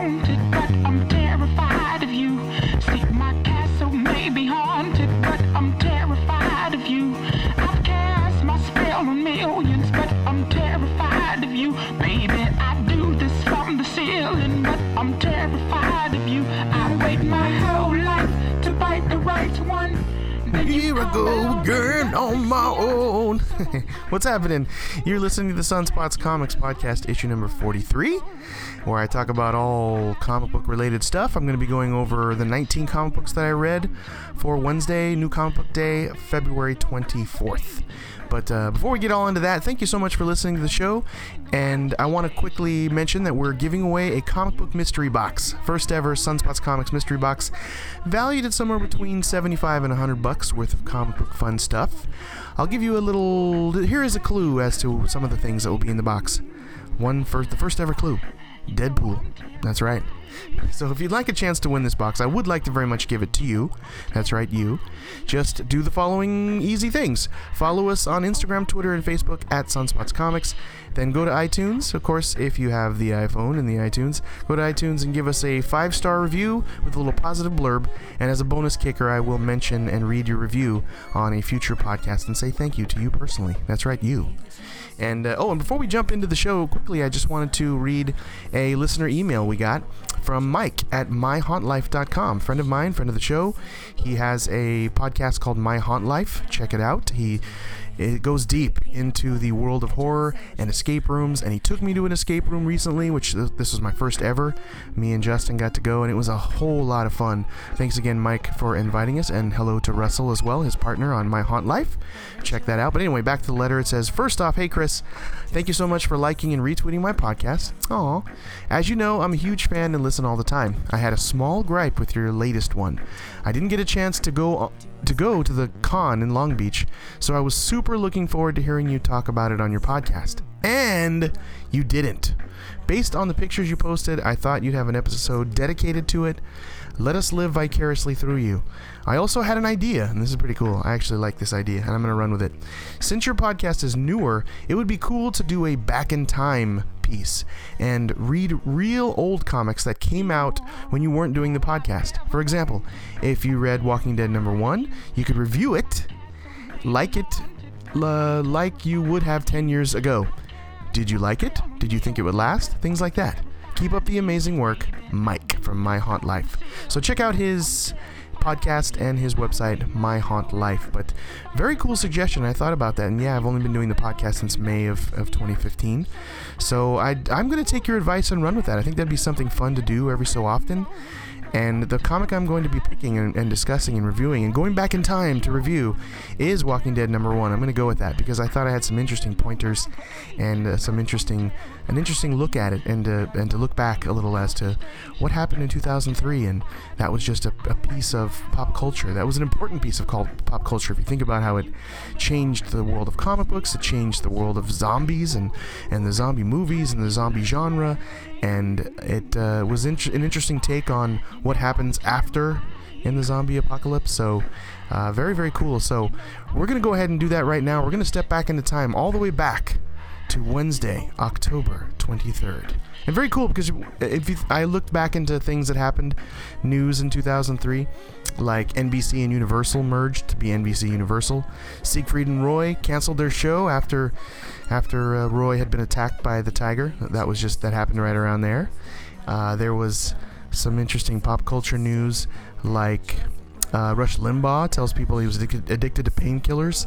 haunted, but I'm terrified of you. See, my castle may be haunted, but I'm terrified of you. I've cast my spell on millions, but I'm terrified of you. Maybe I do this from the ceiling, but I'm terrified of you. I wait my whole life to bite the right one. Here I go again on own. What's happening? You're listening to the Sunspots Comics Podcast, issue number 43, where I talk about all comic book related stuff. I'm going to be going over the 19 comic books that I read for Wednesday, New Comic Book Day, February 24th. But uh, before we get all into that, thank you so much for listening to the show. And I want to quickly mention that we're giving away a comic book mystery box, first ever Sunspots Comics mystery box, valued at somewhere between 75 and 100 bucks worth of comic book fun stuff. I'll give you a little. Here is a clue as to some of the things that will be in the box. One first, the first ever clue: Deadpool. That's right. So if you'd like a chance to win this box, I would like to very much give it to you. That's right, you. Just do the following easy things. Follow us on Instagram, Twitter, and Facebook at Sunspots Comics. Then go to iTunes, of course, if you have the iPhone and the iTunes. Go to iTunes and give us a five star review with a little positive blurb. And as a bonus kicker, I will mention and read your review on a future podcast and say thank you to you personally. That's right, you. And uh, oh, and before we jump into the show, quickly, I just wanted to read a listener email we got from Mike at myhauntlife.com. Friend of mine, friend of the show. He has a podcast called My Haunt Life. Check it out. He it goes deep into the world of horror and escape rooms, and he took me to an escape room recently, which th- this was my first ever. Me and Justin got to go, and it was a whole lot of fun. Thanks again, Mike, for inviting us, and hello to Russell as well, his partner on My Haunt Life. Check that out. But anyway, back to the letter. It says, First off, hey Chris, thank you so much for liking and retweeting my podcast. Aw. As you know, I'm a huge fan and listen all the time. I had a small gripe with your latest one. I didn't get a chance to go to go to the con in Long Beach, so I was super looking forward to hearing you talk about it on your podcast. And you didn't. Based on the pictures you posted, I thought you'd have an episode dedicated to it. Let us live vicariously through you. I also had an idea, and this is pretty cool. I actually like this idea, and I'm going to run with it. Since your podcast is newer, it would be cool to do a back in time piece and read real old comics that came out when you weren't doing the podcast. For example, if you read Walking Dead number one, you could review it like it like you would have 10 years ago. Did you like it? Did you think it would last? Things like that. Keep up the amazing work, Mike from My Haunt Life. So check out his podcast and his website, My Haunt Life. But very cool suggestion. I thought about that, and yeah, I've only been doing the podcast since May of, of 2015. So I, I'm going to take your advice and run with that. I think that'd be something fun to do every so often. And the comic I'm going to be picking and, and, discussing and reviewing and going back in time to review is Walking Dead number one. I'm going to go with that because I thought I had some interesting pointers and uh, some interesting, an interesting look at it and uh, and to look back a little as to what happened in 2003. And that was just a, a piece of pop culture. That was an important piece of pop culture. If you think about how it changed the world of comic books, it changed the world of zombies and and the zombie movies and the zombie genre and it uh, was an interesting take on what happens after in the zombie apocalypse. So, uh, very, very cool. So, we're going to go ahead and do that right now. We're going to step back into time, all the way back to Wednesday, October 23rd. And very cool because if you, I looked back into things that happened, news in 2003, like NBC and Universal merged to be NBC Universal. Siegfried and Roy canceled their show after after uh, Roy had been attacked by the tiger. That was just that happened right around there. Uh, there was some interesting pop culture news, like uh, Rush Limbaugh tells people he was addicted, addicted to painkillers.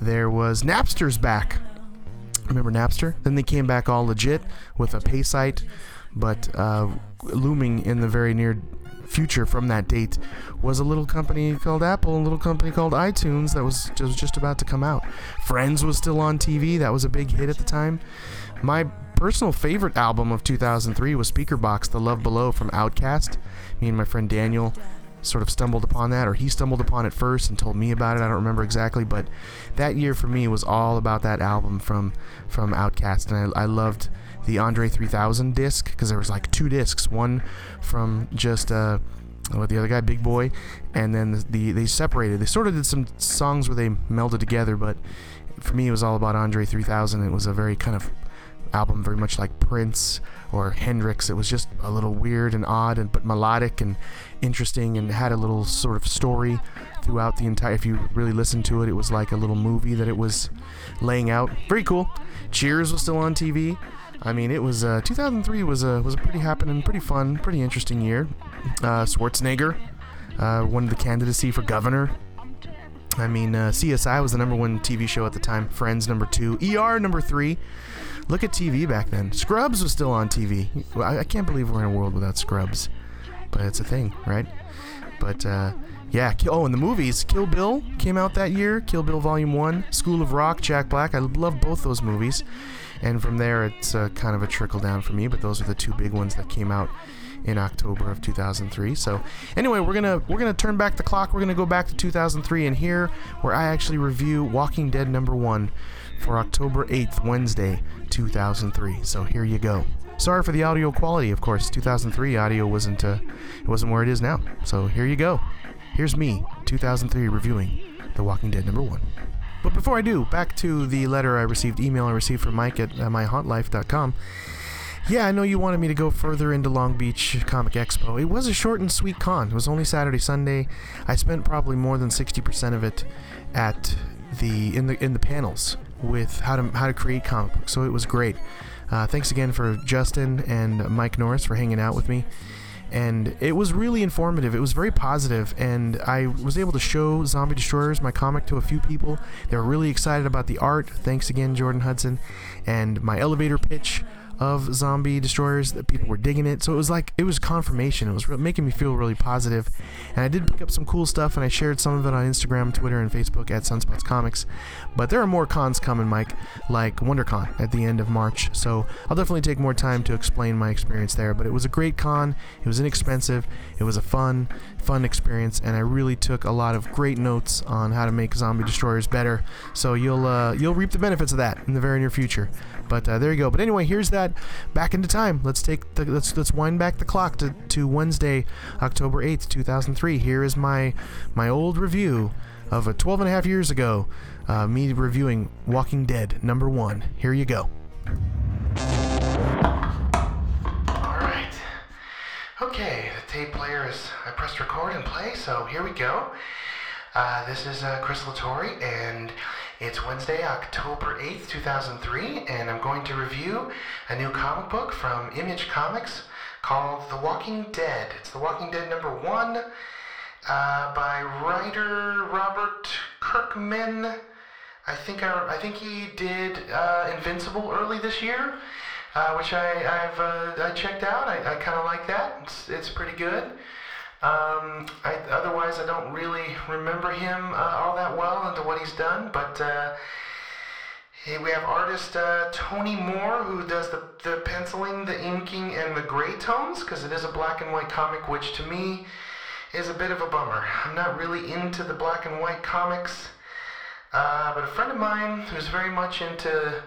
There was Napster's back. Remember Napster? Then they came back all legit with a pay site, but uh, looming in the very near future from that date was a little company called Apple, a little company called iTunes that was just, just about to come out. Friends was still on TV, that was a big hit at the time. My personal favorite album of 2003 was Speakerboxxx, The Love Below from Outkast. Me and my friend Daniel sort of stumbled upon that, or he stumbled upon it first and told me about it. I don't remember exactly, but that year for me was all about that album from from Outkast, and I, I loved the Andre 3000 disc because there was like two discs, one from just uh, with the other guy, Big Boi, and then the, the they separated. They sort of did some songs where they melded together, but for me it was all about Andre 3000. It was a very kind of album very much like Prince or Hendrix. It was just a little weird and odd, and but melodic and interesting, and had a little sort of story throughout the entire. If you really listen to it, it was like a little movie that it was laying out. Very cool. Cheers was still on TV. I mean, it was uh, 2003 was a was a pretty happening, pretty fun, pretty interesting year. Uh, Schwarzenegger uh, won the candidacy for governor. I mean, uh, CSI was the number one TV show at the time. Friends number two. ER number three. Look at TV back then. Scrubs was still on TV. I, I can't believe we're in a world without Scrubs, but it's a thing, right? But uh, yeah. Oh, and the movies. Kill Bill came out that year. Kill Bill Volume One. School of Rock. Jack Black. I love both those movies. And from there, it's uh, kind of a trickle down for me. But those are the two big ones that came out in October of 2003. So anyway, we're gonna we're gonna turn back the clock. We're gonna go back to 2003 and here where I actually review Walking Dead number one for October 8th, Wednesday, 2003. So here you go. Sorry for the audio quality, of course. 2003 audio wasn't uh, it wasn't where it is now. So here you go. Here's me, 2003, reviewing The Walking Dead number one. But before I do, back to the letter I received, email I received from Mike at uh, myhauntlife.com. Yeah, I know you wanted me to go further into Long Beach Comic Expo. It was a short and sweet con. It was only Saturday, Sunday. I spent probably more than 60% of it at the in the in the panels with how to how to create comic books. So it was great. Uh, thanks again for Justin and Mike Norris for hanging out with me. And it was really informative. It was very positive, and I was able to show Zombie Destroyers, my comic, to a few people. They were really excited about the art. Thanks again, Jordan Hudson. And my elevator pitch of zombie destroyers that people were digging it. So it was like it was confirmation. It was re- making me feel really positive. And i did pick up some cool stuff and i shared some of it on instagram twitter and facebook at sunspots comics. But there are more cons coming mike like wondercon at the end of march. So i'll definitely take more time to explain my experience there. But it was a great con. It was inexpensive. It was a fun fun experience and i really took a lot of great notes on how to make zombie destroyers better. So you'll uh, you'll reap the benefits of that in the very near future but uh, there you go. But anyway, here's that back into time. Let's take the let's let's wind back the clock to, to Wednesday, October 8th, 2003. Here is my my old review of a 12 and a half years ago, uh, me reviewing Walking Dead number one. Here you go. All right. Okay, the tape player is. I pressed record and play, so here we go. Uh, this is uh, Chris Latore, and it's Wednesday, October 8th, 2003, and I'm going to review a new comic book from Image Comics called The Walking Dead. It's The Walking Dead number one uh, by writer Robert Kirkman. I think I, I think he did uh, Invincible early this year, uh, which I, I've uh, I checked out. I, I kind of like that. It's, it's pretty good. Um, I, otherwise, I don't really remember him uh, all that well into what he's done, but uh, we have artist uh, Tony Moore who does the, the penciling, the inking, and the gray tones because it is a black and white comic, which to me is a bit of a bummer. I'm not really into the black and white comics, uh, but a friend of mine who's very much into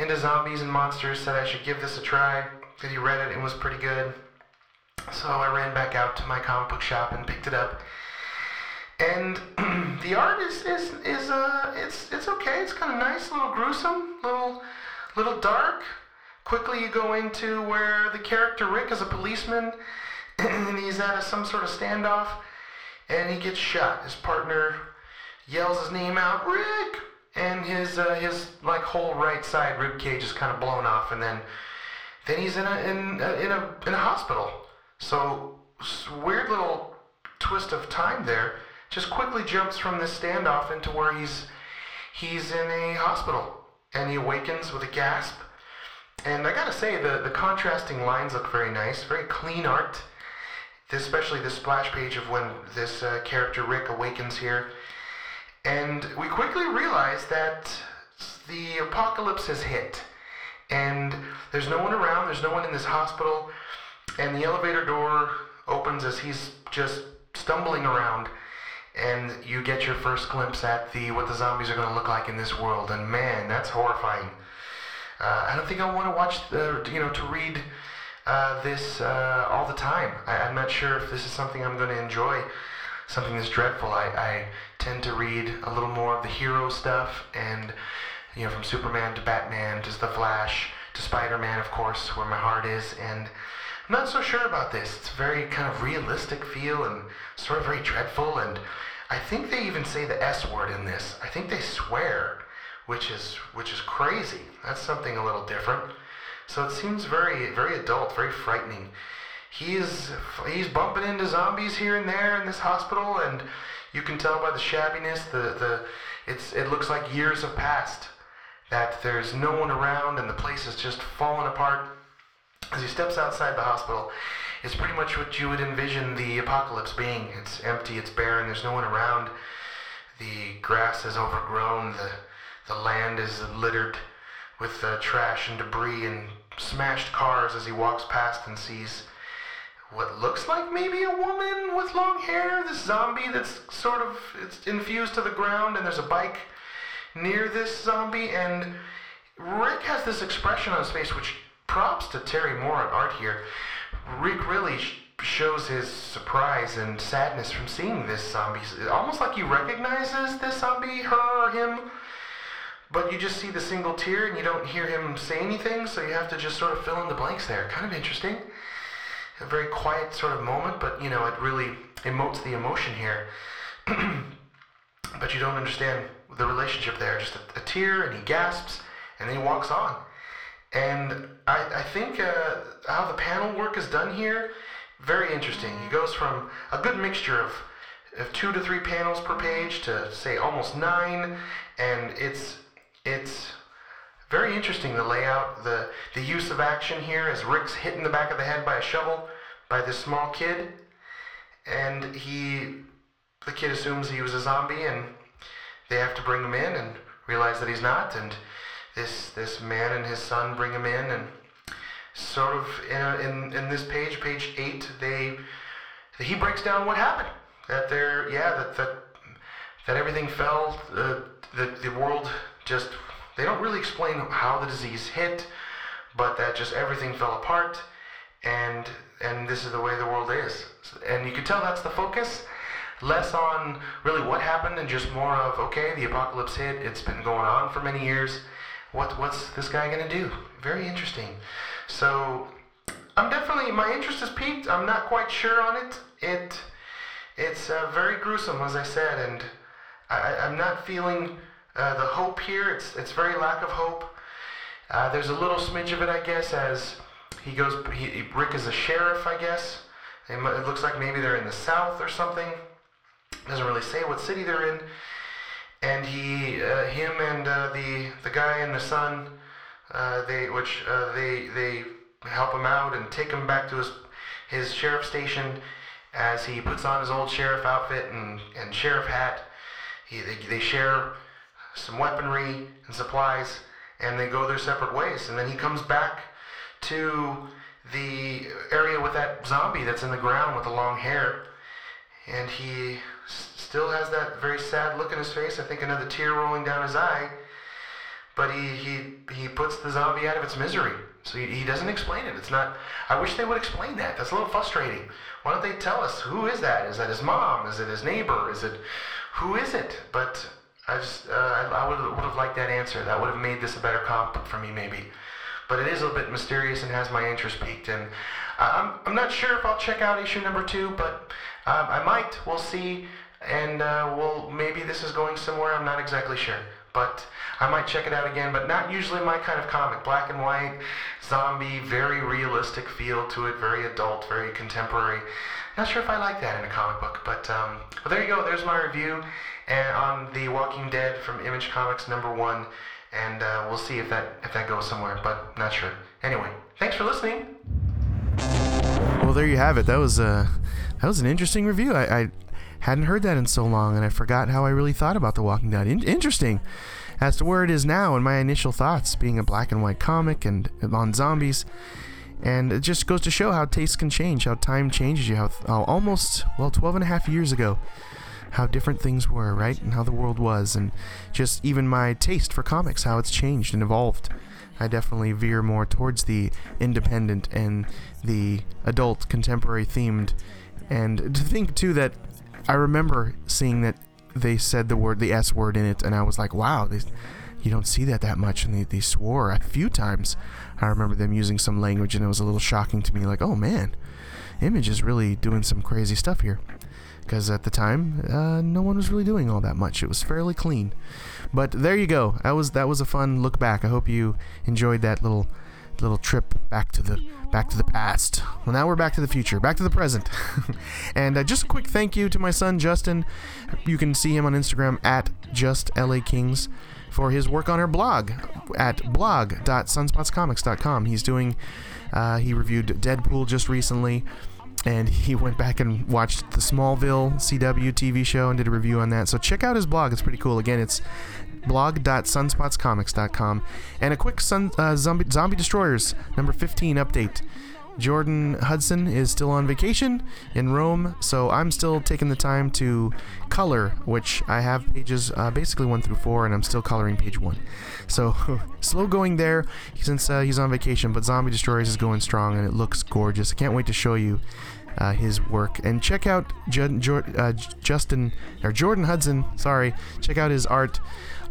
into zombies and monsters said I should give this a try. That he read it and was pretty good. So I ran back out to my comic book shop and picked it up. And the art is is is uh it's it's okay. It's kind of nice, a little gruesome, little little dark. Quickly you go into where the character Rick is a policeman and he's at a, some sort of standoff and he gets shot. His partner yells his name out, Rick, and his uh, his like whole right side rib cage is kind of blown off, and then then he's in a in a, in a in a hospital. So weird little twist of time there. Just quickly jumps from this standoff into where he's he's in a hospital and he awakens with a gasp. And I gotta say the the contrasting lines look very nice, very clean art. Especially the splash page of when this uh, character Rick awakens here. And we quickly realize that the apocalypse has hit. And there's no one around, there's no one in this hospital and the elevator door opens as he's just stumbling around and you get your first glimpse at the what the zombies are going to look like in this world. And man that's horrifying. Uh, i don't think i want to watch the you know to read uh, this uh, all the time. I, am not sure if this is something i'm going to enjoy. Something that's dreadful. I, I tend to read a little more of the hero stuff and you know from superman to batman to the flash to Spider-Man, of course, where my heart is, and I'm not so sure about this. It's a very kind of realistic feel and sort of very dreadful, and I think they even say the S word in this. I think they swear, which is which is crazy. That's something a little different. So it seems very very adult, very frightening. He's he's bumping into zombies here and there in this hospital, and you can tell by the shabbiness, the the it's it looks like years have passed that there's no one around and the place is just falling apart. As he steps outside the hospital, it's pretty much what you would envision the apocalypse being. It's empty, it's barren, there's no one around. The grass is overgrown, the, the land is littered with uh, trash and debris and smashed cars as he walks past and sees what looks like maybe a woman with long hair, this zombie that's sort of it's infused to the ground, and there's a bike near this zombie, and Rick has this expression on his face, which props to Terry Moore on art here. Rick really sh- shows his surprise and sadness from seeing this zombie. Almost like he recognizes this zombie, her or him, but you just see the single tear and you don't hear him say anything, so you have to just sort of fill in the blanks there. Kind of interesting. A very quiet sort of moment, but you know, it really emotes the emotion here. but you don't understand the relationship there. Just a, a, tear, and he gasps, and then he walks on. And I, I think uh, how the panel work is done here, very interesting. He goes from a good mixture of, of two to three panels per page to say almost nine, and it's it's very interesting the layout, the the use of action here as Rick's hit in the back of the head by a shovel by this small kid, and he the kid assumes he was a zombie and they have to bring him in and realize that he's not. And this this man and his son bring him in, and sort of in a, in, in this page, page eight, they he breaks down what happened. That they're yeah that that that everything fell. Uh, the the world just they don't really explain how the disease hit, but that just everything fell apart, and and this is the way the world is. And you can tell that's the focus less on really what happened and just more of okay the apocalypse hit it's been going on for many years what what's this guy going to do? Very interesting. So i'm definitely my interest is piqued. I'm not quite sure on it. It it's uh, very gruesome as i said and I, i'm not feeling uh, the hope here. It's it's very lack of hope. Uh, there's a little smidge of it i guess as he goes he, rick is a sheriff i guess. It looks like maybe they're in the south or something. Doesn't really say what city they're in. And he, uh, him, and uh, the the guy and the son, uh, they which uh, they they help him out and take him back to his his sheriff station as he puts on his old sheriff outfit and, and sheriff hat. He, they, they share some weaponry and supplies and they go their separate ways. And then he comes back to the area with that zombie that's in the ground with the long hair. And he still has that very sad look in his face. I think another tear rolling down his eye. But he, he, he puts the zombie out of its misery. So he, he doesn't explain it. It's not. I wish they would explain that. That's a little frustrating. Why don't they tell us who is that? Is that his mom? Is it his neighbor? Is it who is it? But I just uh, I, I would would have liked that answer. That would have made this a better comp for me maybe. But it is a little bit mysterious and has my interest piqued. And I'm I'm not sure if I'll check out issue number two, but um, I might. We'll see and uh, well, maybe this is going somewhere. I'm not exactly sure, but I might check it out again. But not usually my kind of comic. Black and white, zombie, very realistic feel to it, very adult, very contemporary. Not sure if I like that in a comic book, but um, well, there you go. There's my review and on The Walking Dead from Image Comics number one, and uh, we'll see if that if that goes somewhere, but not sure. Anyway, thanks for listening. Well, there you have it. That was uh, that was an interesting review. I, I Hadn't heard that in so long, and I forgot how I really thought about The Walking Dead. In- interesting as to where it is now and my initial thoughts, being a black and white comic and on zombies. And it just goes to show how tastes can change, how time changes you, how, how almost, well, 12 and a half years ago, how different things were, right? And how the world was, and just even my taste for comics, how it's changed and evolved. I definitely veer more towards the independent and the adult contemporary themed. And to think, too, that I remember seeing that they said the word, the S word in it, and I was like, wow, they, you don't see that that much, and they, they swore a few times. I remember them using some language, and it was a little shocking to me. Like, oh man, Image is really doing some crazy stuff here. Because at the time, uh, no one was really doing all that much. It was fairly clean. But there you go. That was that was a fun look back. I hope you enjoyed that little little trip back to the back to the past. Well, now we're back to the future, back to the present. and uh, just a quick thank you to my son Justin. You can see him on Instagram at just la kings for his work on our blog at blog.sunspotscomics.com. He's doing, uh, he reviewed Deadpool just recently, and he went back and watched the Smallville CW TV show and did a review on that. So check out his blog; it's pretty cool. Again, it's blog.sunspotscomics.com. And a quick sun, uh, zombie, zombie Destroyers number 15 update. Jordan Hudson is still on vacation in Rome, so I'm still taking the time to color, which I have pages uh, basically one through four, and I'm still coloring page one. So slow going there since uh, he's on vacation, but Zombie Destroyers is going strong, and it looks gorgeous. I can't wait to show you uh, his work and check out J- J- uh, Justin or Jordan Hudson. Sorry, check out his art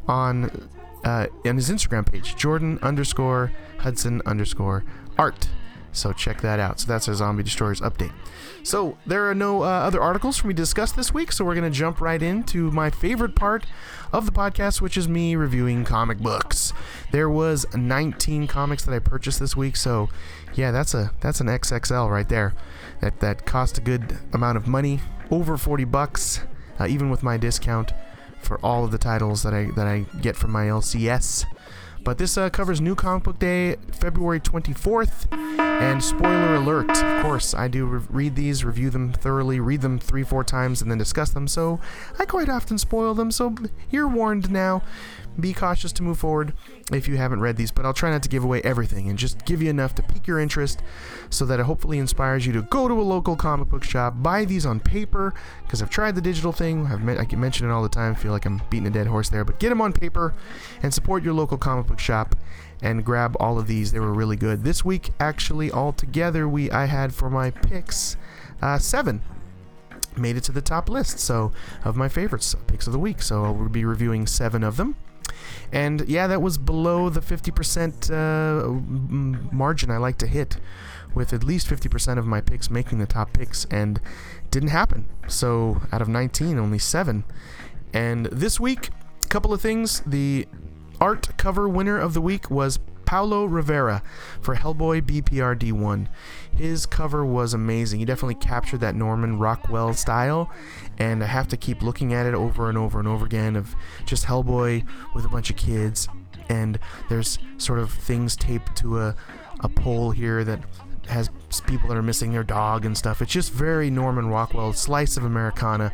on uh, on his Instagram page, Jordan underscore Hudson underscore art. So check that out. So that's a Zombie Destroyers update. So there are no uh, other articles for me to discuss this week, so we're going to jump right into my favorite part of the podcast, which is me reviewing comic books. There was 19 comics that I purchased this week, so yeah, that's a that's an XXL right there. That that cost a good amount of money, over 40 bucks, uh, even with my discount for all of the titles that I that I get from my LCS. But this uh, covers New Comic Book Day, February 24th. And spoiler alert, of course, I do re- read these, review them thoroughly, read them three, four times, and then discuss them. So I quite often spoil them. So you're warned now be cautious to move forward if you haven't read these, but I'll try not to give away everything and just give you enough to pique your interest so that it hopefully inspires you to go to a local comic book shop, buy these on paper, because I've tried the digital thing. I've I can mention it all the time, feel like I'm beating a dead horse there, but get them on paper and support your local comic book shop and grab all of these. They were really good. This week, actually, altogether, we I had for my picks uh, seven made it to the top list so of my favorites picks of the week so i'll be reviewing seven of them and yeah, that was below the 50% uh, margin I like to hit, with at least 50% of my picks making the top picks, and didn't happen. So out of 19, only seven. And this week, a couple of things. The art cover winner of the week was Paolo Rivera for Hellboy BPRD 1. His cover was amazing. He definitely captured that Norman Rockwell style, and I have to keep looking at it over and over and over again of just Hellboy with a bunch of kids, and there's sort of things taped to a, a pole here that has people that are missing their dog and stuff. It's just very Norman Rockwell, slice of Americana,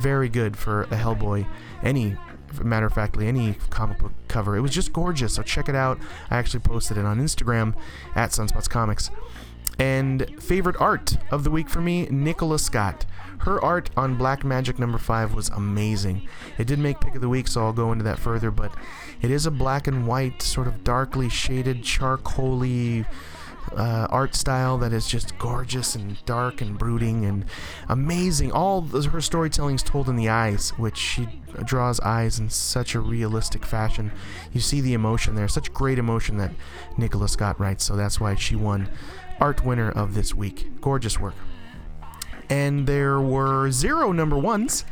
very good for a Hellboy. Any matter of factly, any comic book cover. It was just gorgeous. So check it out. I actually posted it on Instagram at Sunspots Comics. And favorite art of the week for me, Nicola Scott. Her art on Black Magick number 5 was amazing. It did make pick of the week, so I'll go into that further, but it is a black and white, sort of darkly shaded, charcoaly uh, art style that is just gorgeous and dark and brooding and amazing. All her storytelling is told in the eyes, which she draws eyes in such a realistic fashion. You see the emotion there, such great emotion that Nicola Scott writes, so that's why she won art winner of this week. Gorgeous work. And there were zero number ones.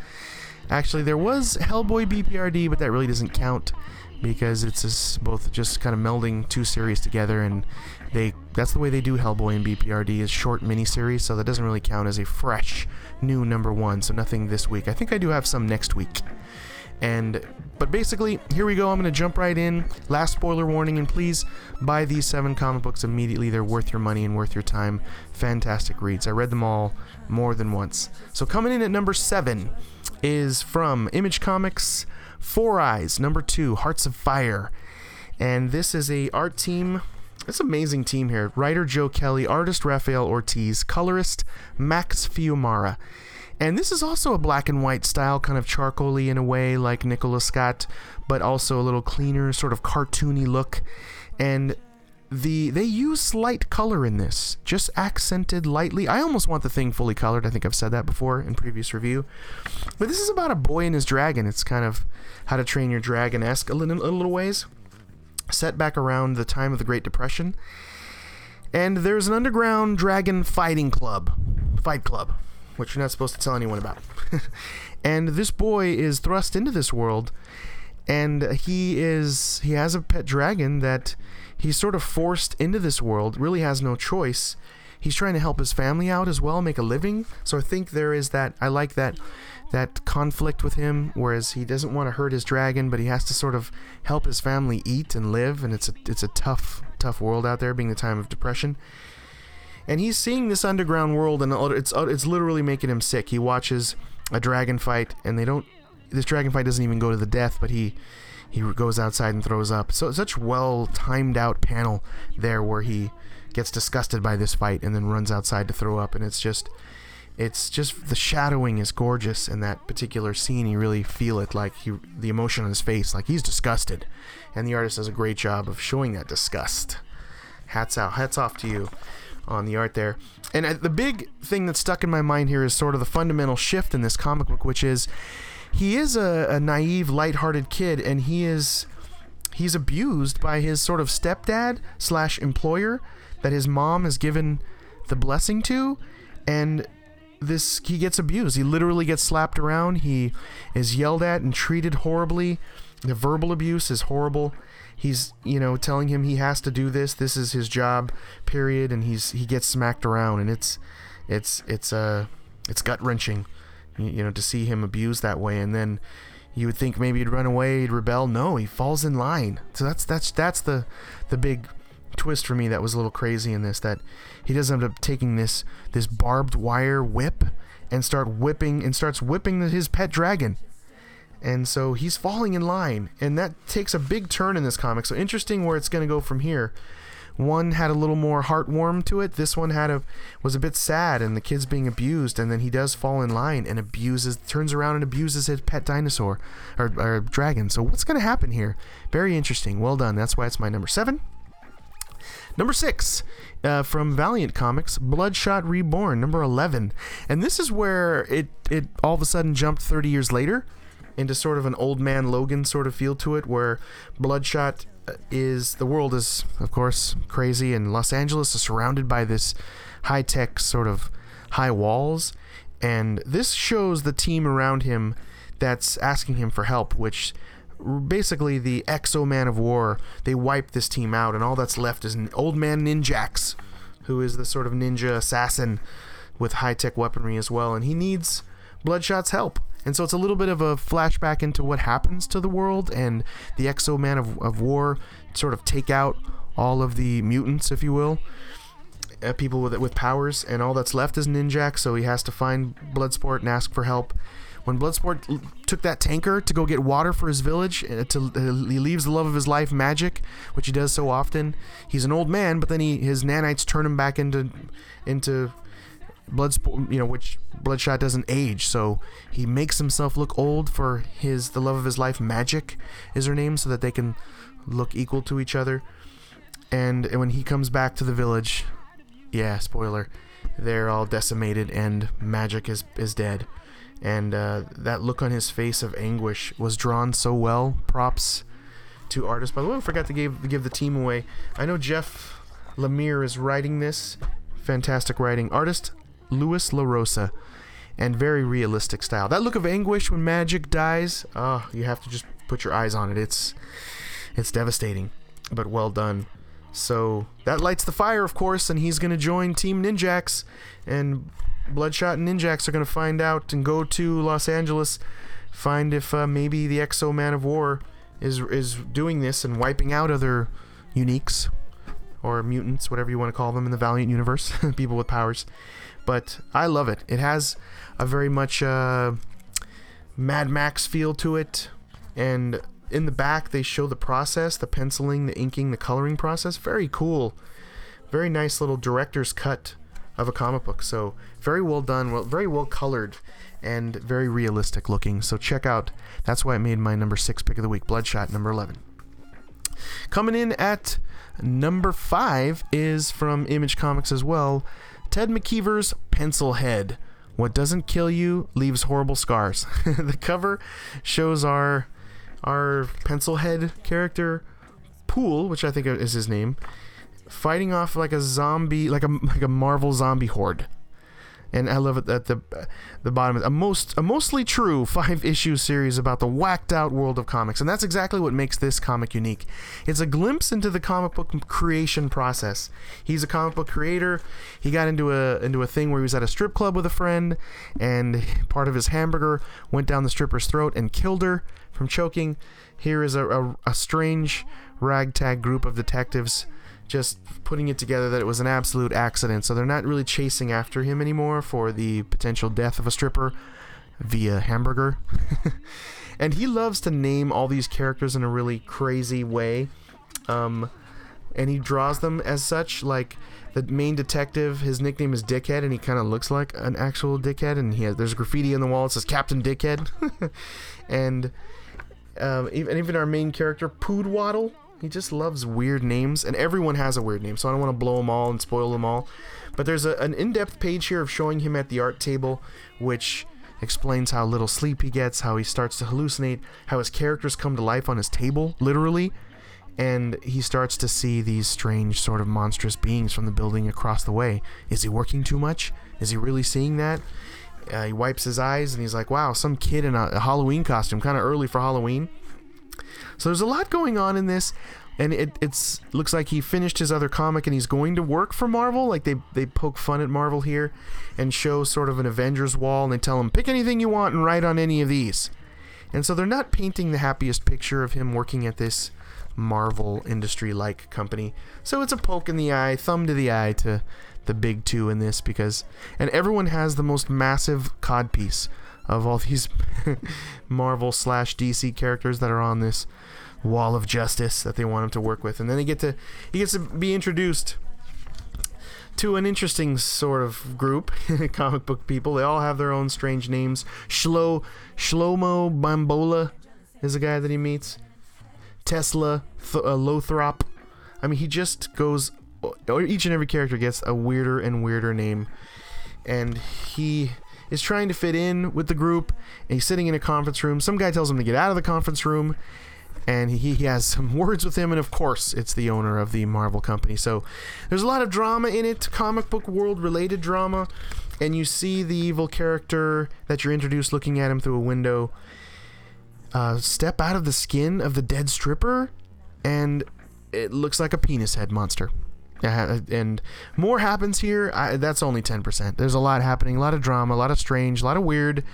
Actually, there was Hellboy BPRD, but that really doesn't count because it's both just kind of melding two series together, and they that's the way they do Hellboy and BPRD is short miniseries, so that doesn't really count as a fresh new number one. So nothing this week. I think I do have some next week. And but basically, here we go. I'm to jump right in. Last spoiler warning, and please buy these seven comic books immediately. They're worth your money and worth your time. Fantastic reads. I read them all more than once. So coming in at number seven is from Image Comics, Four Eyes. Number two, Hearts of Fire, and this is a art team. It's an amazing team here. Writer Joe Kelly, artist Rafael Ortiz, colorist Max Fiumara. And this is also a black and white style, kind of charcoaly in a way, like Nicola Scott, but also a little cleaner, sort of cartoony look. And the they use slight color in this, just accented lightly. I almost want the thing fully colored. I think I've said that before in previous review. But this is about a boy and his dragon. It's kind of how to train your dragon esque a little, a little ways. Set back around the time of the Great Depression. And there's an underground dragon fighting club, fight club, which you're not supposed to tell anyone about. and this boy is thrust into this world, and he is he has a pet dragon that he's sort of forced into this world. Really has no choice. He's trying to help his family out as well, make a living. So I think there is that. I like that that conflict with him, whereas he doesn't want to hurt his dragon, but he has to sort of help his family eat and live, and it's a it's a tough tough world out there, being the time of depression. And he's seeing this underground world, and it's it's literally making him sick. He watches a dragon fight, and they don't. This dragon fight doesn't even go to the death, but he he goes outside and throws up. So such well timed out panel there where he gets disgusted by this fight and then runs outside to throw up, and it's just it's just the shadowing is gorgeous in that particular scene. You really feel it, like he, the emotion on his face, like he's disgusted, and the artist does a great job of showing that disgust. Hats out, hats off to you on the art there. And uh, the big thing that stuck in my mind here is sort of the fundamental shift in this comic book, which is he is a, a naive, light-hearted kid, and he is he's abused by his sort of stepdad slash employer that his mom has given the blessing to, and this he gets abused. He literally gets slapped around. He is yelled at and treated horribly. The verbal abuse is horrible. He's, you know, telling him he has to do this. This is his job, period. And he's he gets smacked around, and it's, it's it's uh it's gut wrenching, you, know, to see him abused that way. And then you would think maybe he'd run away, he'd rebel. No, he falls in line. So that's that's that's the the big twist for me that was a little crazy in this that he does end up taking this this barbed wire whip and start whipping and starts whipping his pet dragon. And so he's falling in line and that takes a big turn in this comic. So interesting where it's going to go from here. One had a little more heartwarm to it. This one had a was a bit sad and the kid's being abused and then he does fall in line and abuses turns around and abuses his pet dinosaur or, or dragon. So what's going to happen here? Very interesting. Well done. That's why it's my number seven Number six, uh, from Valiant Comics, Bloodshot Reborn, number 11. And this is where it, it all of a sudden jumped 30 years later into sort of an old man Logan sort of feel to it, where Bloodshot uh, is the world is, of course, crazy, and Los Angeles is surrounded by this high tech sort of high walls. And this shows the team around him that's asking him for help, which basically the X-O Manowar. They wipe this team out, and all that's left is an old man Ninjax, who is the sort of ninja assassin with high tech weaponry as well, and he needs Bloodshot's help. And so it's a little bit of a flashback into what happens to the world, and the Exo Man of, of War sort of take out all of the mutants, if you will. Uh, people with with powers, and all that's left is Ninjax, so he has to find Bloodsport and ask for help when Bloodsport took that tanker to go get water for his village, uh, to uh, he leaves the love of his life, magic, which he does so often. He's an old man, but then he his nanites turn him back into into Bloodsport, you know, which Bloodshot doesn't age, so he makes himself look old for his the love of his life. Magic is her name, so that they can look equal to each other. And, and when he comes back to the village, yeah, spoiler, they're all decimated, and Magic is is dead and uh, that look on his face of anguish was drawn so well. Props to artists. By the way, I forgot to give give the team away. I know Jeff Lemire is writing this. Fantastic writing. Artist Lewis LaRosa. And very realistic style. That look of anguish when magic dies, oh, you have to just put your eyes on it. It's it's devastating, but well done. So that lights the fire, of course, and he's to join Team Ninjax and Bloodshot and Ninjax are going to find out and go to Los Angeles, find if uh, maybe the X-O Manowar is is doing this and wiping out other uniques or mutants, whatever you want to call them in the Valiant universe, people with powers. But I love it. It has a very much uh, Mad Max feel to it, and in the back they show the process, the penciling, the inking, the coloring process. Very cool. Very nice little director's cut of a comic book. So very well done, well, very well colored, and very realistic looking. So check out. That's why I made my number six pick of the week, Bloodshot, number eleven. Coming in at Number five is from Image Comics as well. Ted McKeever's Pencil Head. What doesn't kill you leaves horrible scars. the cover shows our our pencil head character Pool, which I think is his name, fighting off like a zombie, like a like a Marvel zombie horde. And I love it at the the bottom. A most a mostly true five issue series about the whacked out world of comics, and that's exactly what makes this comic unique. It's a glimpse into the comic book creation process. He's a comic book creator. He got into a into a thing where he was at a strip club with a friend, and part of his hamburger went down the stripper's throat and killed her from choking. Here is a, a, a strange ragtag group of detectives just putting it together that it was an absolute accident. So they're not really chasing after him anymore for the potential death of a stripper via hamburger. and he loves to name all these characters in a really crazy way. Um, and he draws them as such. Like the main detective, his nickname is Dickhead, and he kind of looks like an actual dickhead. And he has there's graffiti on the wall that says Captain Dickhead. and um, even even our main character Poodwaddle he just loves weird names, and everyone has a weird name, so I don't want to blow them all and spoil them all. But there's a, an in depth page here of showing him at the art table, which explains how little sleep he gets, how he starts to hallucinate, how his characters come to life on his table, literally, and he starts to see these strange, sort of monstrous beings from the building across the way. Is he working too much? Is he really seeing that? Uh, he wipes his eyes and he's like, wow, some kid in a, a Halloween costume, kind of early for Halloween. So there's a lot going on in this, and it it's looks like he finished his other comic and he's going to work for Marvel. Like they they poke fun at Marvel here, and show sort of an Avengers wall, and they tell him pick anything you want and write on any of these. And so they're not painting the happiest picture of him working at this Marvel industry like company. So it's a poke in the eye, thumb to the eye to the big two in this because and everyone has the most massive codpiece of all these Marvel slash DC characters that are on this wall of justice that they want him to work with, and then they get to he gets to be introduced to an interesting sort of group, comic book people. They all have their own strange names. Shlo Shlomo Bambola is a guy that he meets. Tesla Th- uh, Lothrop. I mean, he just goes. Each and every character gets a weirder and weirder name, and he is trying to fit in with the group. And he's sitting in a conference room. Some guy tells him to get out of the conference room. And he, he has some words with him, and of course, it's the owner of the Marvel company. So there's a lot of drama in it, comic book world related drama. And you see the evil character that you're introduced looking at him through a window uh, step out of the skin of the dead stripper, and it looks like a penis head monster. And more happens here. I, that's only 10%. There's a lot happening, a lot of drama, a lot of strange, a lot of weird.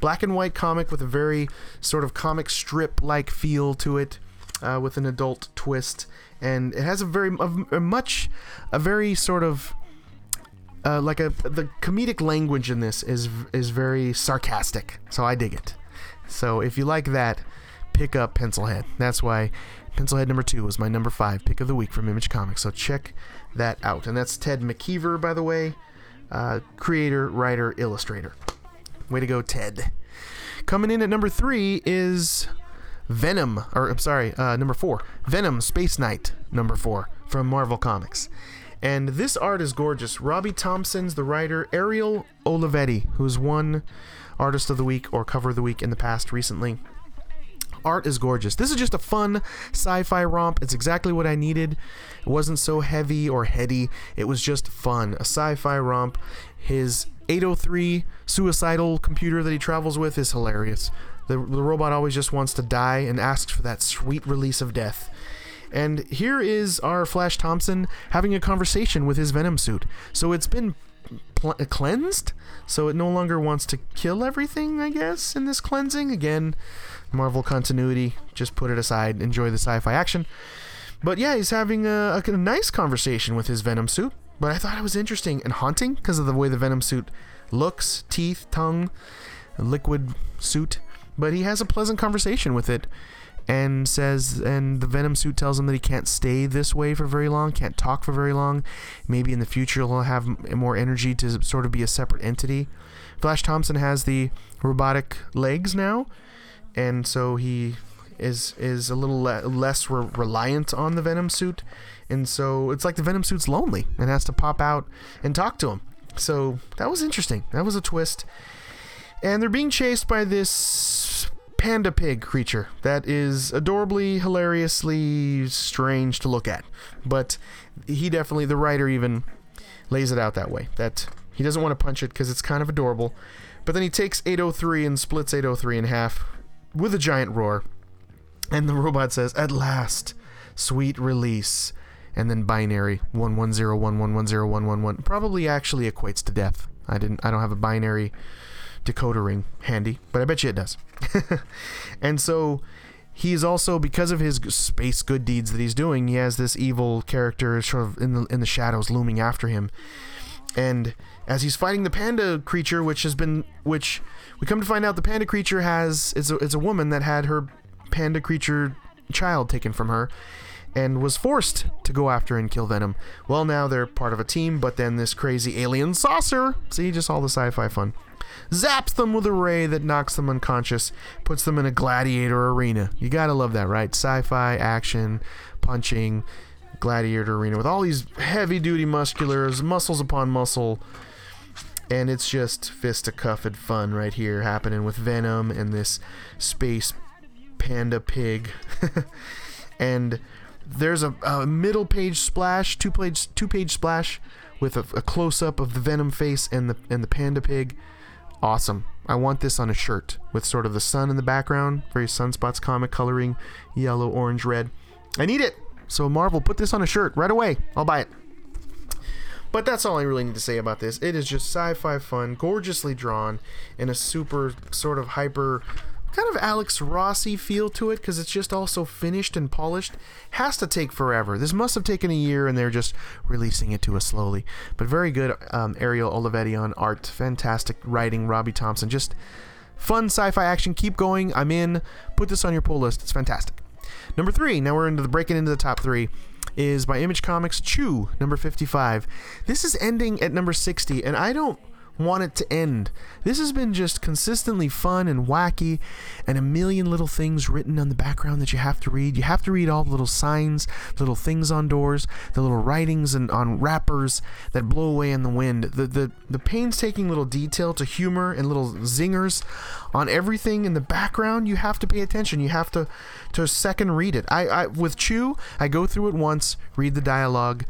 Black and white comic with a very sort of comic strip like feel to it, uh, with an adult twist. And it has a very, a, a much, a very sort of. Uh, like a the comedic language in this is is very sarcastic, so I dig it. So if you like that, pick up Pencilhead. That's why Pencilhead number two was my number five pick of the week from Image Comics. So check that out. And that's Ted McKeever, by the way, uh, creator, writer, illustrator. Way to go, Ted. Coming in at number three is Venom, or I'm sorry, uh, number four, Venom Space Knight, number four from Marvel Comics. And this art is gorgeous. Robbie Thompson's the writer, Ariel Olivetti, who's won Artist of the Week or Cover of the Week in the past recently art is gorgeous. This is just a fun sci-fi romp. It's exactly what I needed. It wasn't so heavy or heady. It was just fun. A sci-fi romp. His 803 suicidal computer that he travels with is hilarious. The, the robot always just wants to die and asks for that sweet release of death. And here is our Flash Thompson having a conversation with his Venom suit. So it's been pl- cleansed, so it no longer wants to kill everything, I guess, in this cleansing. Again, Marvel continuity, just put it aside, enjoy the sci fi action. But yeah, he's having a, a, a, nice conversation with his Venom suit. But I thought it was interesting and haunting because of the way the Venom suit looks teeth, tongue, liquid suit. But he has a pleasant conversation with it and says, and the Venom suit tells him that he can't stay this way for very long, can't talk for very long. Maybe in the future he'll have more energy to sort of be a separate entity. Flash Thompson has the robotic legs now, and so he is is a little le- less re- reliant on the Venom suit, and so it's like the Venom suit's lonely and has to pop out and talk to him. So that was interesting. That was a twist. And they're being chased by this panda pig creature that is adorably, hilariously strange to look at. But he definitely, the writer even lays it out that way that he doesn't want to punch it because it's kind of adorable. But then he takes 803 and splits 803 in half with a giant roar. And the robot says, At last, sweet release. And then binary 11011101111 probably actually equates to death. I didn't I don't have a binary decoder ring handy, but I bet you it does. and so he is also because of his space good deeds that he's doing, he has this evil character sort of in the in the shadows looming after him. And as he's fighting the panda creature, which has been which we come to find out the panda creature has it's a, it's a woman that had her panda creature child taken from her and was forced to go after and kill Venom. Well, now they're part of a team, but then this crazy alien saucer, see, just all the sci fi fun, zaps them with a ray that knocks them unconscious, puts them in a gladiator arena. You gotta love that, right? Sci fi, action, punching, gladiator arena with all these heavy duty musculars, muscles upon muscle. And it's just fisticuffed fun right here happening with Venom and this space panda pig. and there's a, a, middle page splash, two page two page splash with a, a close up of the Venom face and the and the panda pig. Awesome. I want this on a shirt with sort of the sun in the background, very Sunspots comic coloring, yellow, orange, red. I need it. So Marvel, put this on a shirt right away. I'll buy it. But that's all I really need to say about this. It is just sci-fi fun, gorgeously drawn, in a super sort of hyper kind of Alex Rossi feel to it because it's just all so finished and polished. Has to take forever. This must have taken a year, and they're just releasing it to us slowly. But very good, um, Ariel Olivetti on art. Fantastic writing, Robbie Thompson. Just fun sci-fi action. Keep going. I'm in. Put this on your pull list. It's fantastic. Number three. Now we're into the breaking into the top three. Is by Image Comics Chew, number 55. This is ending at number 60, and I don't want it to end. This has been just consistently fun and wacky, and a million little things written on the background that you have to read. You have to read all the little signs, the little things on doors, the little writings and on wrappers that blow away in the wind. The the the painstaking little detail to humor and little zingers on everything in the background. You have to pay attention. You have to to second read it. I, I with Chew, I go through it once, read the dialogue,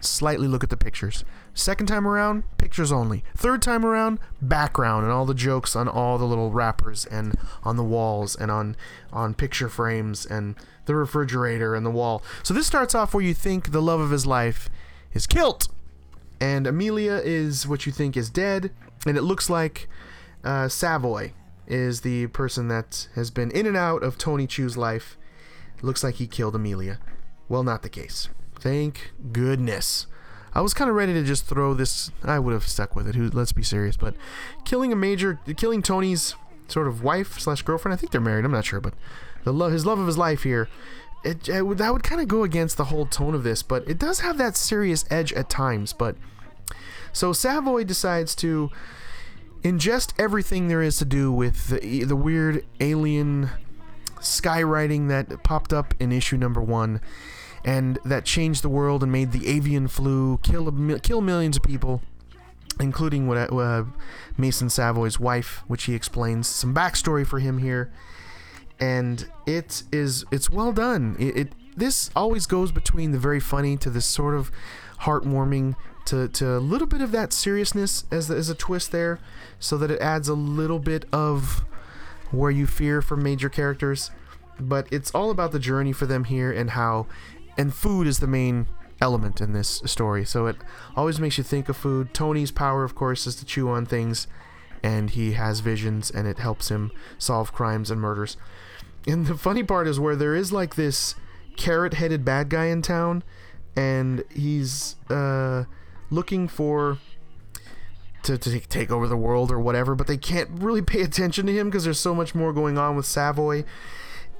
slightly look at the pictures. Second time around, pictures only. Third time around, background and all the jokes on all the little wrappers and on the walls and on on picture frames and the refrigerator and the wall. So this starts off where you think the love of his life is killed, and Amelia is what you think is dead, and it looks like uh, Savoy is the person that has been in and out of Tony Chew's life. Looks like he killed Amelia. Well, not the case. Thank goodness. I was kind of ready to just throw this. I would have stuck with it. Who? Let's be serious. But killing a major, killing Tony's sort of wife slash girlfriend. I think they're married. I'm not sure, but the love, his love of his life here. It, it would, that would kind of go against the whole tone of this, but it does have that serious edge at times. But so Savoy decides to ingest everything there is to do with the, the weird alien skywriting that popped up in issue number one and that changed the world and made the avian flu kill kill millions of people, including what uh, Mason Savoy's wife, which he explains some backstory for him here, and it is it's well done. It, it this always goes between the very funny to this sort of heartwarming to, to a little bit of that seriousness as, as a twist there, so that it adds a little bit of where you fear for major characters. But it's all about the journey for them here and how and food is the main element in this story. So it always makes you think of food. Tony's power, of course, is to chew on things, and he has visions, and it helps him solve crimes and murders. And the funny part is where there is like this carrot-headed bad guy in town, and he's uh, looking for to, to take over the world or whatever, but they can't really pay attention to him because there's so much more going on with Savoy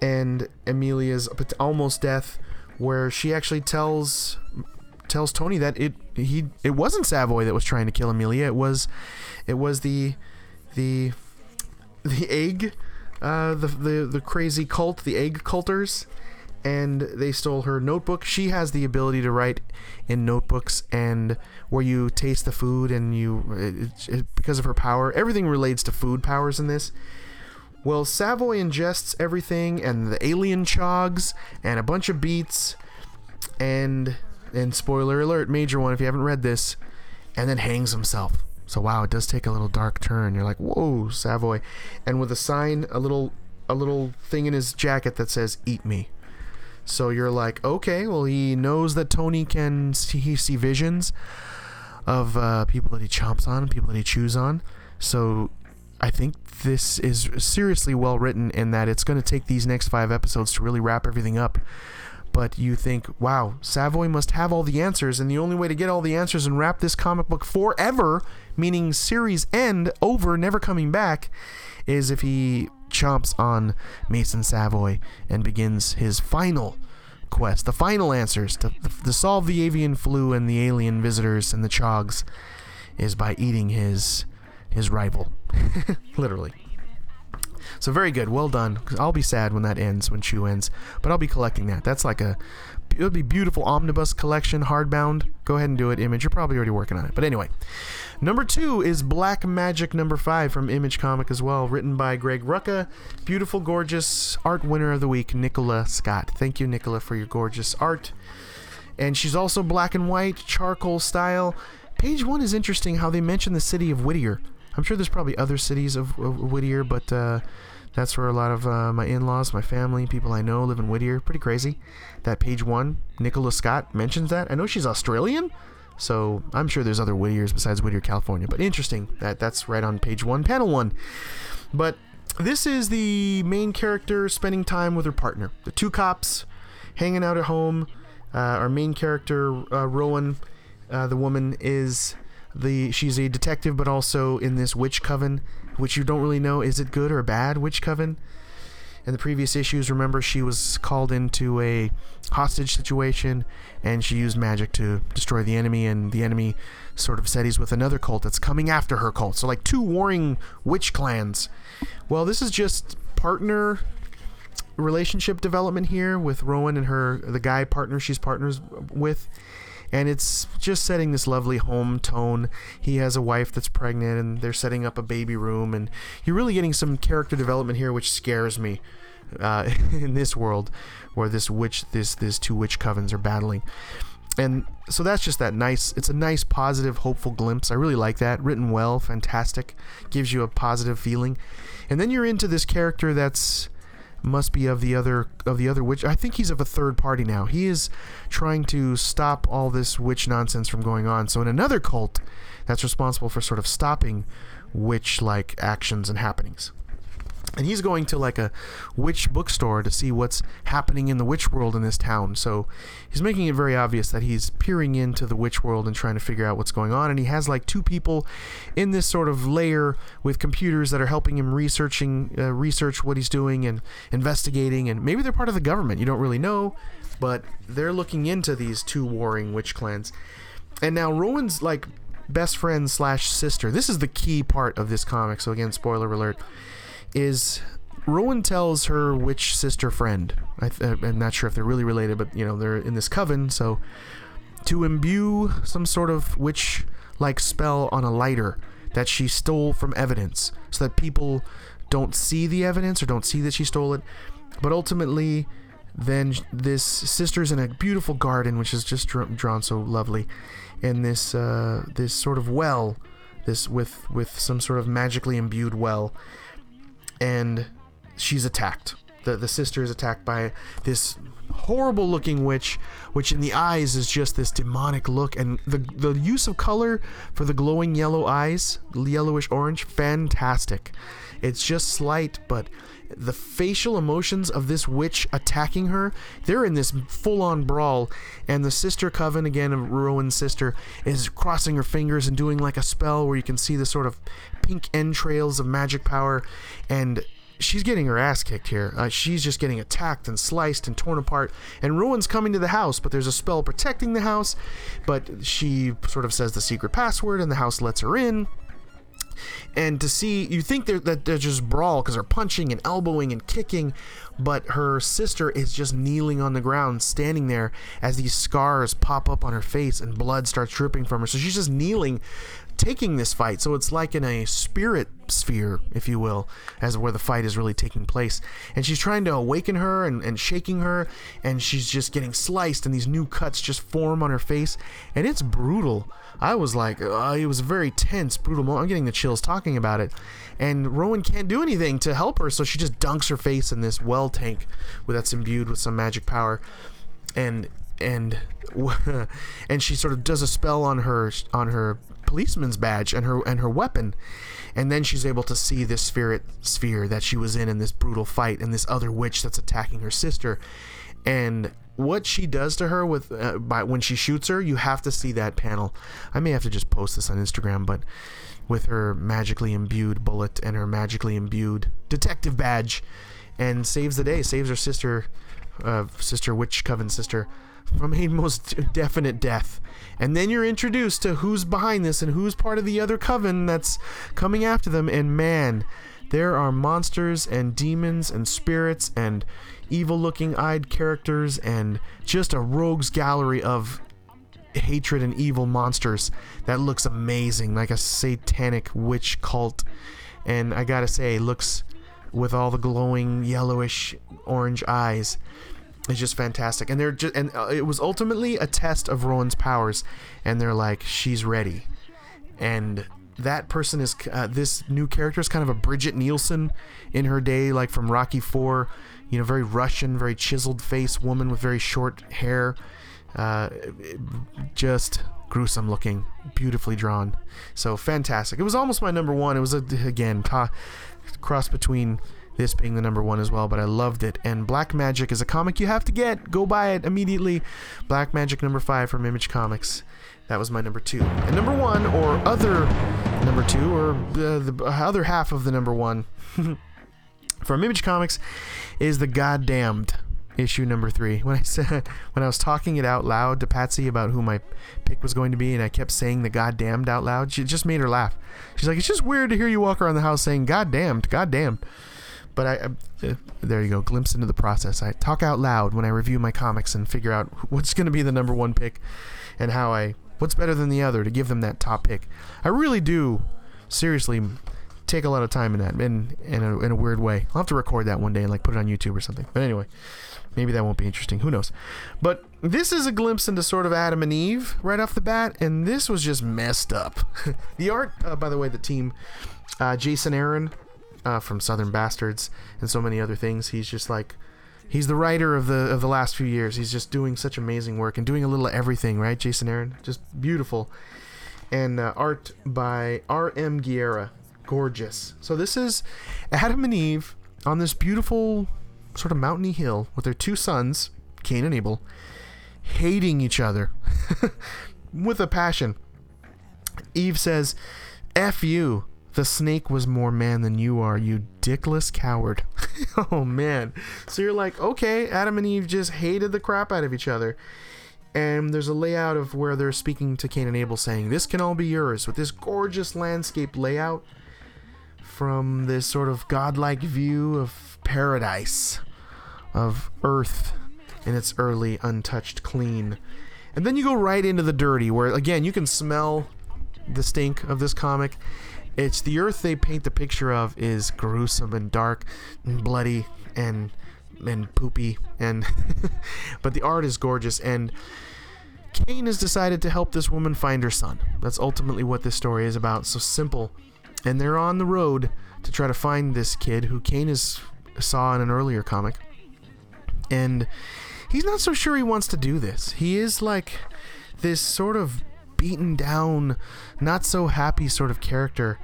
and Amelia's almost death where she actually tells tells Tony that it he it wasn't Savoy that was trying to kill Amelia. It was it was the the the egg uh, the, the the crazy cult, the egg culters, and they stole her notebook. She has the ability to write in notebooks, and where you taste the food, and you it, it, because of her power, everything relates to food powers in this. Well, Savoy ingests everything, and the alien chogs, and a bunch of beets, and and spoiler alert, major one if you haven't read this, and then hangs himself. So wow, it does take a little dark turn. You're like, whoa, Savoy, and with a sign, a little a little thing in his jacket that says "Eat me." So you're like, okay, well he knows that Tony can see, he see visions of uh, people that he chomps on, people that he chews on. So I think this is seriously well written in that it's going to take these next five episodes to really wrap everything up. But you think, wow, Savoy must have all the answers, and the only way to get all the answers and wrap this comic book forever, meaning series end, over, never coming back, is if he chomps on Mason Savoy and begins his final quest, the final answers to, to solve the avian flu and the alien visitors and the chogs, is by eating his his rival, literally. So very good, well done. I'll be sad when that ends, when Chew ends, but I'll be collecting that. That's like a, it'll be beautiful omnibus collection, hardbound. Go ahead and do it, Image. You're probably already working on it, but anyway. Number two is Black Magick number five from Image Comic as well, written by Greg Rucka. Beautiful, gorgeous art winner of the week, Nicola Scott. Thank you, Nicola, for your gorgeous art. And she's also black and white, charcoal style. Page one is interesting how they mention the city of Whittier. I'm sure there's probably other cities of, of Whittier, but uh, that's where a lot of uh, my in-laws, my family, people I know live in Whittier. Pretty crazy. That page one, Nicola Scott mentions that. I know she's Australian, so I'm sure there's other Whittiers besides Whittier, California. But interesting that that's right on page one, panel one. But this is the main character spending time with her partner. The two cops hanging out at home. Uh, our main character, uh, Rowan, uh, the woman, is the she's a detective, but also in this witch coven, which you don't really know is it good or bad witch coven. In the previous issues, remember she was called into a hostage situation, and she used magic to destroy the enemy, and the enemy sort of said he's with another cult that's coming after her cult. So like two warring witch clans. Well, this is just partner relationship development here with Rowan and her the guy partner she's partners with and it's just setting this lovely home tone. He has a wife that's pregnant, and they're setting up a baby room, and you're really getting some character development here, which scares me. Uh, in this world, where this witch, this this two witch covens are battling, and so that's just that nice. It's a nice, positive, hopeful glimpse. I really like that. Written well, fantastic, gives you a positive feeling, and then you're into this character that's must be of the other of the other witch. I think he's of a third party now. He is trying to stop all this witch nonsense from going on. So in another cult that's responsible for sort of stopping witch like actions and happenings and he's going to like a witch bookstore to see what's happening in the witch world in this town. So he's making it very obvious that he's peering into the witch world and trying to figure out what's going on. And he has like two people in this sort of layer with computers that are helping him researching uh, research what he's doing and investigating. And maybe they're part of the government. You don't really know, but they're looking into these two warring witch clans. And now Rowan's like best friend slash sister. This is the key part of this comic. So again, spoiler alert is Rowan tells her witch sister friend. I am not sure if they're really related, but you know they're in this coven. So to imbue some sort of witch-like spell on a lighter that she stole from evidence, so that people don't see the evidence or don't see that she stole it. But ultimately, then this sister's in a beautiful garden, which is just drawn so lovely, in this uh, this sort of well, this with with some sort of magically imbued well and she's attacked. The the sister is attacked by this horrible looking witch, which in the eyes is just this demonic look, and the the use of color for the glowing yellow eyes, yellowish orange, fantastic. It's just slight, but the facial emotions of this witch attacking her, they're in this full on brawl, and the sister coven, again, of Rowan's sister, is crossing her fingers and doing like a spell where you can see the sort of pink entrails of magic power, and she's getting her ass kicked here. Uh, she's just getting attacked and sliced and torn apart. And Rowan's coming to the house, but there's a spell protecting the house. But she sort of says the secret password, and the house lets her in. And to see you think they're, that they're just brawl because they're punching and elbowing and kicking but her sister is just kneeling on the ground standing there as these scars pop up on her face and blood starts dripping from her. So she's just kneeling taking this fight. So it's like in a spirit sphere, if you will, as where the fight is really taking place. And she's trying to awaken her and, and shaking her, and she's just getting sliced, and these new cuts just form on her face, and it's brutal. I was like, uh, it was a very tense, brutal moment. I'm getting the chills talking about it. And Rowan can't do anything to help her, so she just dunks her face in this well tank that's imbued with some magic power. And and and she sort of does a spell on her on her policeman's badge and her and her weapon. And then she's able to see this spirit sphere that she was in in this brutal fight and this other witch that's attacking her sister. And what she does to her with uh, by when she shoots her you have to see that panel. I may have to just post this on instagram but with her magically imbued bullet and her magically imbued detective badge and saves the day saves her sister uh, sister witch coven sister from a most definite death. And then you're introduced to who's behind this and who's part of the other coven that's coming after them. And man, there are monsters and demons and spirits and evil looking eyed characters and just a rogues gallery of hatred and evil monsters that looks amazing like a satanic witch cult and i gotta say looks with all the glowing yellowish orange eyes it's just fantastic and they're just and uh, it was ultimately a test of rowan's powers and they're like she's ready and that person is uh, this new character is kind of a Brigitte Nielsen in her day, like from Rocky Four. You know, very Russian, very chiseled face woman with very short hair, uh, just gruesome looking, beautifully drawn. So fantastic. It was almost my number one. It was a, again ta- cross between this being the number one as well, but I loved it. And Black Magick is a comic you have to get. Go buy it immediately. Black Magick number five from Image Comics. That was my number two. And number one, or other number two, or uh, the other half of the number one from Image Comics is the Goddamned issue number three. When I said when I was talking it out loud to Patsy about who my pick was going to be, and I kept saying the goddamned out loud, she just made her laugh. She's like, "It's just weird to hear you walk around the house saying goddamned, goddamned." But I, uh, there you go, glimpse into the process. I talk out loud when I review my comics and figure out what's going to be the number one pick, and how I what's better than the other to give them that top pick. I really do, seriously, take a lot of time in that, in in a, in a weird way. I'll have to record that one day and like put it on YouTube or something. But anyway, maybe that won't be interesting. Who knows? But this is a glimpse into sort of Adam and Eve right off the bat, and this was just messed up. the art, uh, by the way, the team, uh, Jason Aaron uh, from Southern Bastards and so many other things. He's just like he's the writer of the of the last few years. He's just doing such amazing work and doing a little of everything, right, Jason Aaron? Just beautiful. And uh, art by R.M. Guerra, gorgeous. So this is Adam and Eve on this beautiful sort of mountainy hill with their two sons, Cain and Abel, hating each other with a passion. Eve says, "F you." The snake was more man than you are, you dickless coward. oh man. So you're like, okay, Adam and Eve just hated the crap out of each other. And there's a layout of where they're speaking to Cain and Abel saying, This can all be yours, with this gorgeous landscape layout from this sort of godlike view of paradise, of earth in its early, untouched clean. And then you go right into the dirty, where again, you can smell the stink of this comic it's the Earth they paint the picture of is gruesome and dark and bloody and and poopy and but the art is gorgeous and Cain has decided to help this woman find her son. That's ultimately what this story is about. So simple. And they're on the road to try to find this kid who Cain is saw in an earlier comic. And he's not so sure he wants to do this. He is like this sort of beaten down, not so happy sort of character.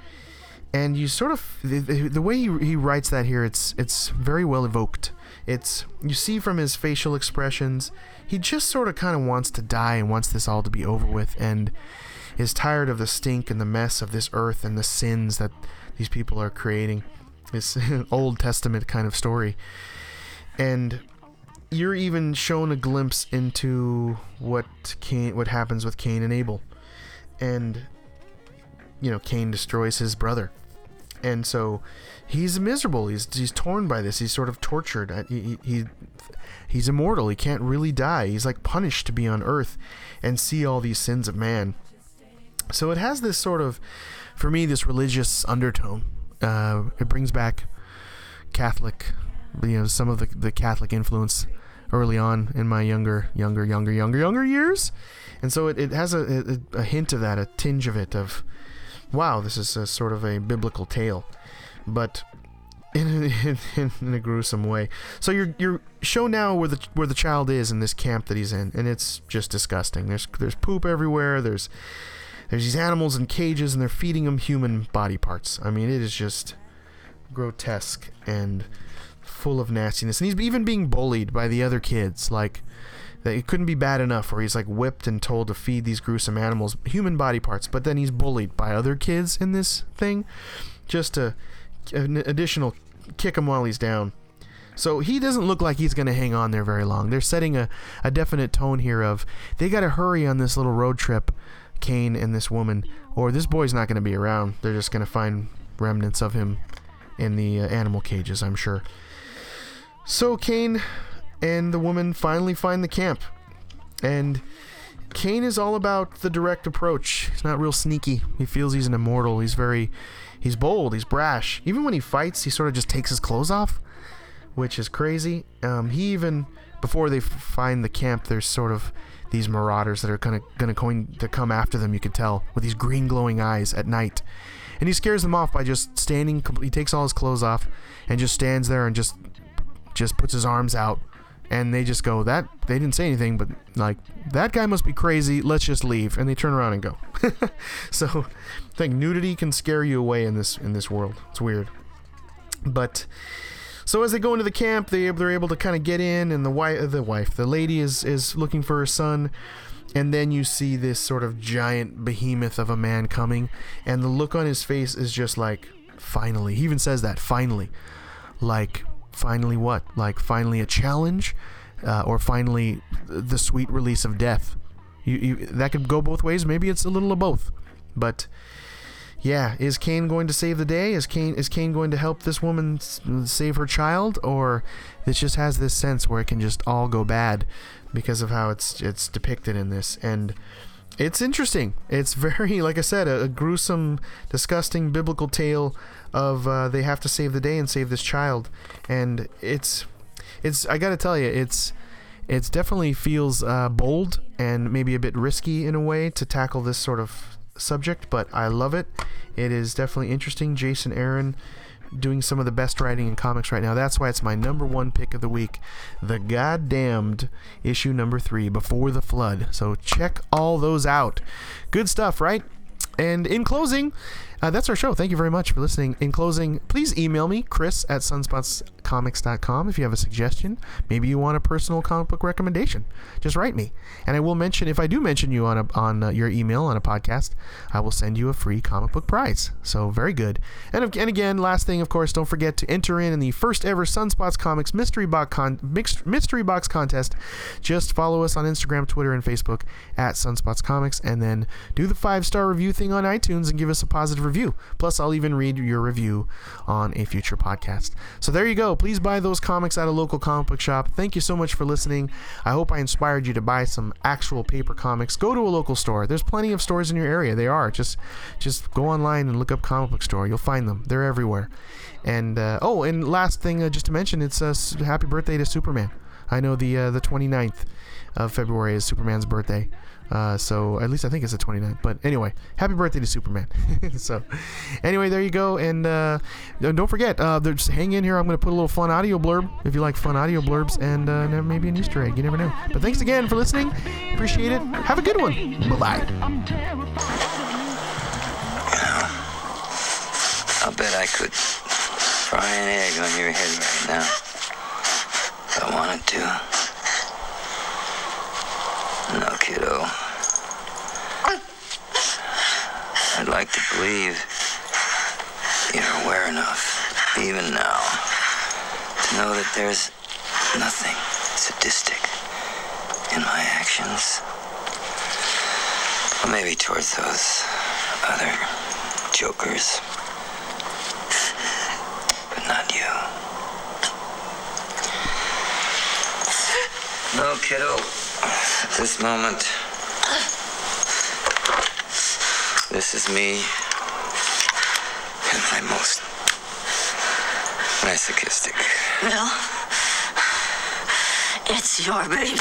And you sort of the, the way he, he writes that here, it's it's very well evoked. It's you see from his facial expressions, he just sort of kind of wants to die and wants this all to be over with, and is tired of the stink and the mess of this earth and the sins that these people are creating. This Old Testament kind of story, and you're even shown a glimpse into what Cain, what happens with Cain and Abel, and you know, Cain destroys his brother. And so he's miserable. He's he's torn by this. He's sort of tortured. Uh, he, he he's immortal. He can't really die. He's like punished to be on earth and see all these sins of man. So it has this sort of, for me, this religious undertone. Uh, it brings back Catholic, you know, some of the, the Catholic influence early on in my younger, younger, younger, younger, younger years. And so it, it has a, a, a hint of that, a tinge of it, of, wow, this is a sort of a biblical tale. But in a, in, in a gruesome way. So you're you're show now where the where the child is in this camp that he's in, and it's just disgusting. There's there's poop everywhere. There's there's these animals in cages, and they're feeding them human body parts. I mean, it is just grotesque and full of nastiness. And he's even being bullied by the other kids. Like it couldn't be bad enough where he's like whipped and told to feed these gruesome animals human body parts, but then he's bullied by other kids in this thing just to an additional kick him while he's down. So he doesn't look like he's going to hang on there very long. They're setting a, a definite tone here of they got to hurry on this little road trip, Cain and this woman, or this boy's not going to be around. They're just going to find remnants of him in the uh, animal cages, I'm sure. So Cain and the woman finally find the camp. And Cain is all about the direct approach. He's not real sneaky. He feels he's an immortal. He's very he's bold, he's brash. Even when he fights, he sort of just takes his clothes off, which is crazy. Um, he even before they find the camp, there's sort of these marauders that are kind of gonna going to come after them. You can tell with these green glowing eyes at night, and he scares them off by just standing. He takes all his clothes off and just stands there and just just puts his arms out and they just go that they didn't say anything but like that guy must be crazy let's just leave. And they turn around and go. So i think nudity can scare you away in this in this world. It's weird. But so as they go into the camp they they're able to kind of get in and the wife the wife the lady is is looking for her son. And then you see this sort of giant behemoth of a man coming and the look on his face is just like finally. He even says that finally. Like finally what? Like finally a challenge, uh, or finally the sweet release of death. You, you that could go both ways. Maybe it's a little of both, but yeah, is Cain going to save the day? Is Cain is Cain going to help this woman save her child, or this just has this sense where it can just all go bad because of how it's it's depicted in this and. It's interesting. It's very, like I said, a, a gruesome, disgusting biblical tale of uh, they have to save the day and save this child, and it's it's I gotta tell you it's it's definitely feels uh, bold and maybe a bit risky in a way to tackle this sort of subject, but I love it. It is definitely interesting. Jason Aaron doing some of the best writing in comics right now. That's why it's my number one pick of the week. The Goddamned issue number three, Before the Flood. So check all those out. Good stuff, right? And in closing, uh, that's our show. Thank you very much for listening. In closing, please email me, Chris at sunspotscomics.com, if you have a suggestion. Maybe you want a personal comic book recommendation. Just write me. And I will mention, if I do mention you on, a, on uh, your email on a podcast, I will send you a free comic book prize. So, very good. And, and again, last thing, of course, don't forget to enter in in the first ever Sunspots Comics mystery box, con- mystery box contest. Just follow us on Instagram, Twitter, and Facebook at Sunspots Comics, and then do the five star review thing on iTunes and give us a positive review review. Plus, I'll even read your review on a future podcast. So there you go. Please buy those comics at a local comic book shop. Thank you so much for listening. I hope I inspired you to buy some actual paper comics. Go to a local store. There's plenty of stores in your area. They are. Just just go online and look up comic book store. You'll find them. They're everywhere. And uh, oh, and last thing uh, just to mention, it's a uh, happy birthday to Superman. I know the uh, the 29th of February is Superman's birthday. Uh, so at least I think it's the 29th. But anyway, happy birthday to Superman. so anyway, there you go. And uh, don't forget, uh, just hang in here. I'm going to put a little fun audio blurb if you like fun audio blurbs and uh, maybe an Easter egg. You never know. But thanks again for listening. Appreciate it. Have a good one. Bye bye. I'll bet I could fry an egg on your head right now. If I wanted to. Kiddo. I'd like to believe you're aware enough, even now, to know that there's nothing sadistic in my actions. Maybe towards those other jokers. But not you. No, kiddo. This moment, this is me and my most masochistic. Well, it's your baby.